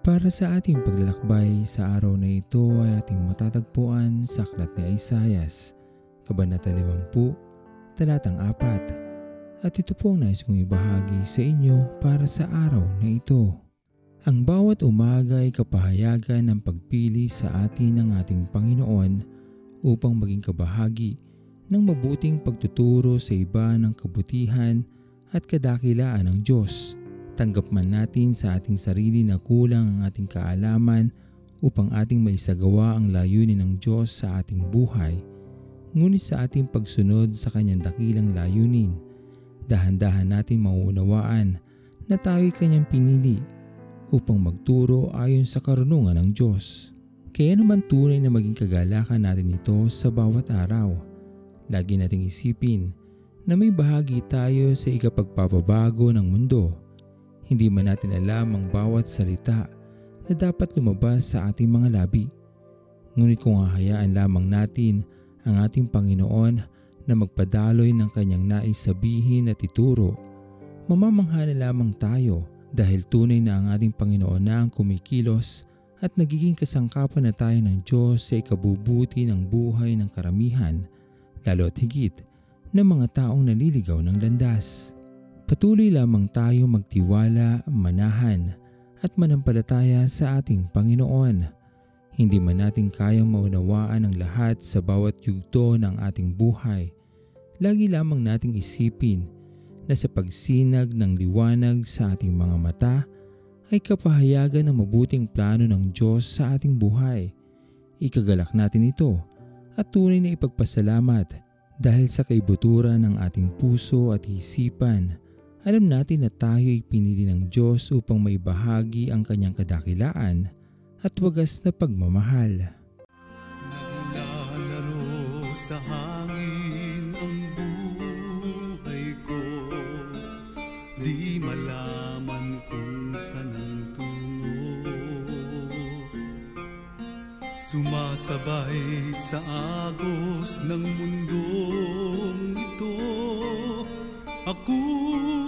Para sa ating paglalakbay sa araw na ito ay ating matatagpuan sa aklat ni Isayas, Kabanata 50, talatang 4. At ito po ang nais kong ibahagi sa inyo para sa araw na ito. Ang bawat umaga ay kapahayagan ng pagpili sa atin ng ating Panginoon upang maging kabahagi ng mabuting pagtuturo sa iba ng kabutihan at kadakilaan ng Diyos tanggap man natin sa ating sarili na kulang ang ating kaalaman upang ating maisagawa ang layunin ng Diyos sa ating buhay, ngunit sa ating pagsunod sa kanyang dakilang layunin, dahan-dahan natin mauunawaan na tayo'y kanyang pinili upang magturo ayon sa karunungan ng Diyos. Kaya naman tunay na maging kagalakan natin ito sa bawat araw. Lagi nating isipin na may bahagi tayo sa ikapagpapabago ng mundo hindi man natin alam ang bawat salita na dapat lumabas sa ating mga labi. Ngunit kung hahayaan lamang natin ang ating Panginoon na magpadaloy ng kanyang nais sabihin at ituro, mamamangha na lamang tayo dahil tunay na ang ating Panginoon na ang kumikilos at nagiging kasangkapan na tayo ng Diyos sa ikabubuti ng buhay ng karamihan, lalo at higit ng mga taong naliligaw ng landas. Patuloy lamang tayo magtiwala, manahan at manampalataya sa ating Panginoon. Hindi man natin kayang maunawaan ang lahat sa bawat yugto ng ating buhay. Lagi lamang nating isipin na sa pagsinag ng liwanag sa ating mga mata ay kapahayagan ng mabuting plano ng Diyos sa ating buhay. Ikagalak natin ito at tunay na ipagpasalamat dahil sa kaibuturan ng ating puso at isipan alam natin na tayo ay pinili ng Diyos upang maibahagi ang kanyang kadakilaan at wagas na pagmamahal. Naglalaro sa hangin ang buhay ko. Di malaman kung saan ang tungo. Sumasabay sa agos ng mundong ito. Ako'y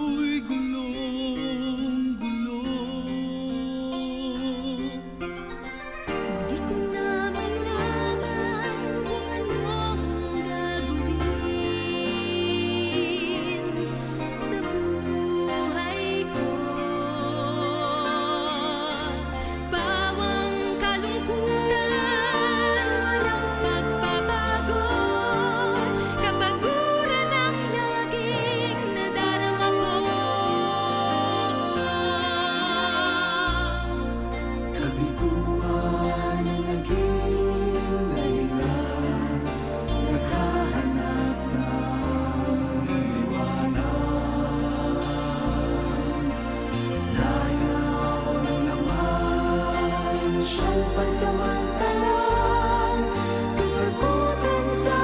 siyang pasamantalang Kasagutan sa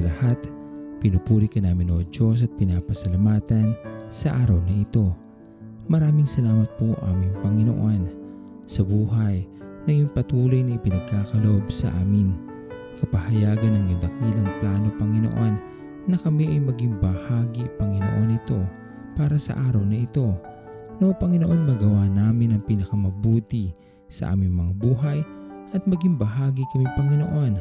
sa lahat, pinupuri ka namin o Diyos at pinapasalamatan sa araw na ito. Maraming salamat po aming Panginoon sa buhay na iyong patuloy na ipinagkakaloob sa amin. Kapahayagan ng iyong dakilang plano Panginoon na kami ay maging bahagi Panginoon ito para sa araw na ito. No Panginoon magawa namin ang pinakamabuti sa aming mga buhay at maging bahagi kami Panginoon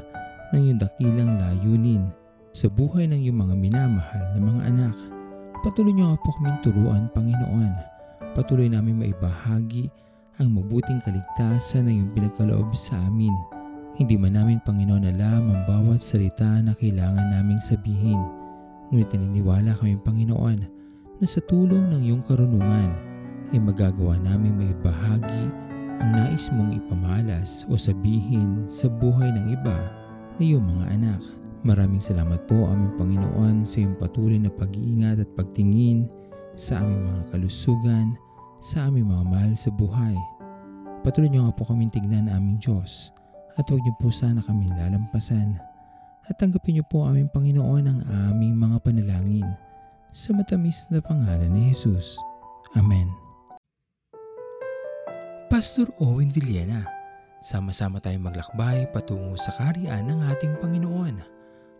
ng iyong dakilang layunin sa buhay ng iyong mga minamahal na mga anak. Patuloy niyo nga po kaming turuan Panginoon. Patuloy namin maibahagi ang mabuting kaligtasan na iyong pinagkaloob sa amin. Hindi man namin Panginoon alam ang bawat salita na kailangan naming sabihin. Ngunit naniniwala kami Panginoon na sa tulong ng iyong karunungan ay magagawa namin maibahagi ang nais mong ipamalas o sabihin sa buhay ng iba na iyong mga anak. Maraming salamat po aming Panginoon sa iyong patuloy na pag-iingat at pagtingin sa aming mga kalusugan, sa aming mga mahal sa buhay. Patuloy niyo nga po kaming tignan aming Diyos at huwag niyo po sana kami lalampasan. At tanggapin niyo po aming Panginoon ang aming mga panalangin sa matamis na pangalan ni Jesus. Amen. Pastor Owen Villena, sama-sama tayong maglakbay patungo sa kariyan ng ating Panginoon.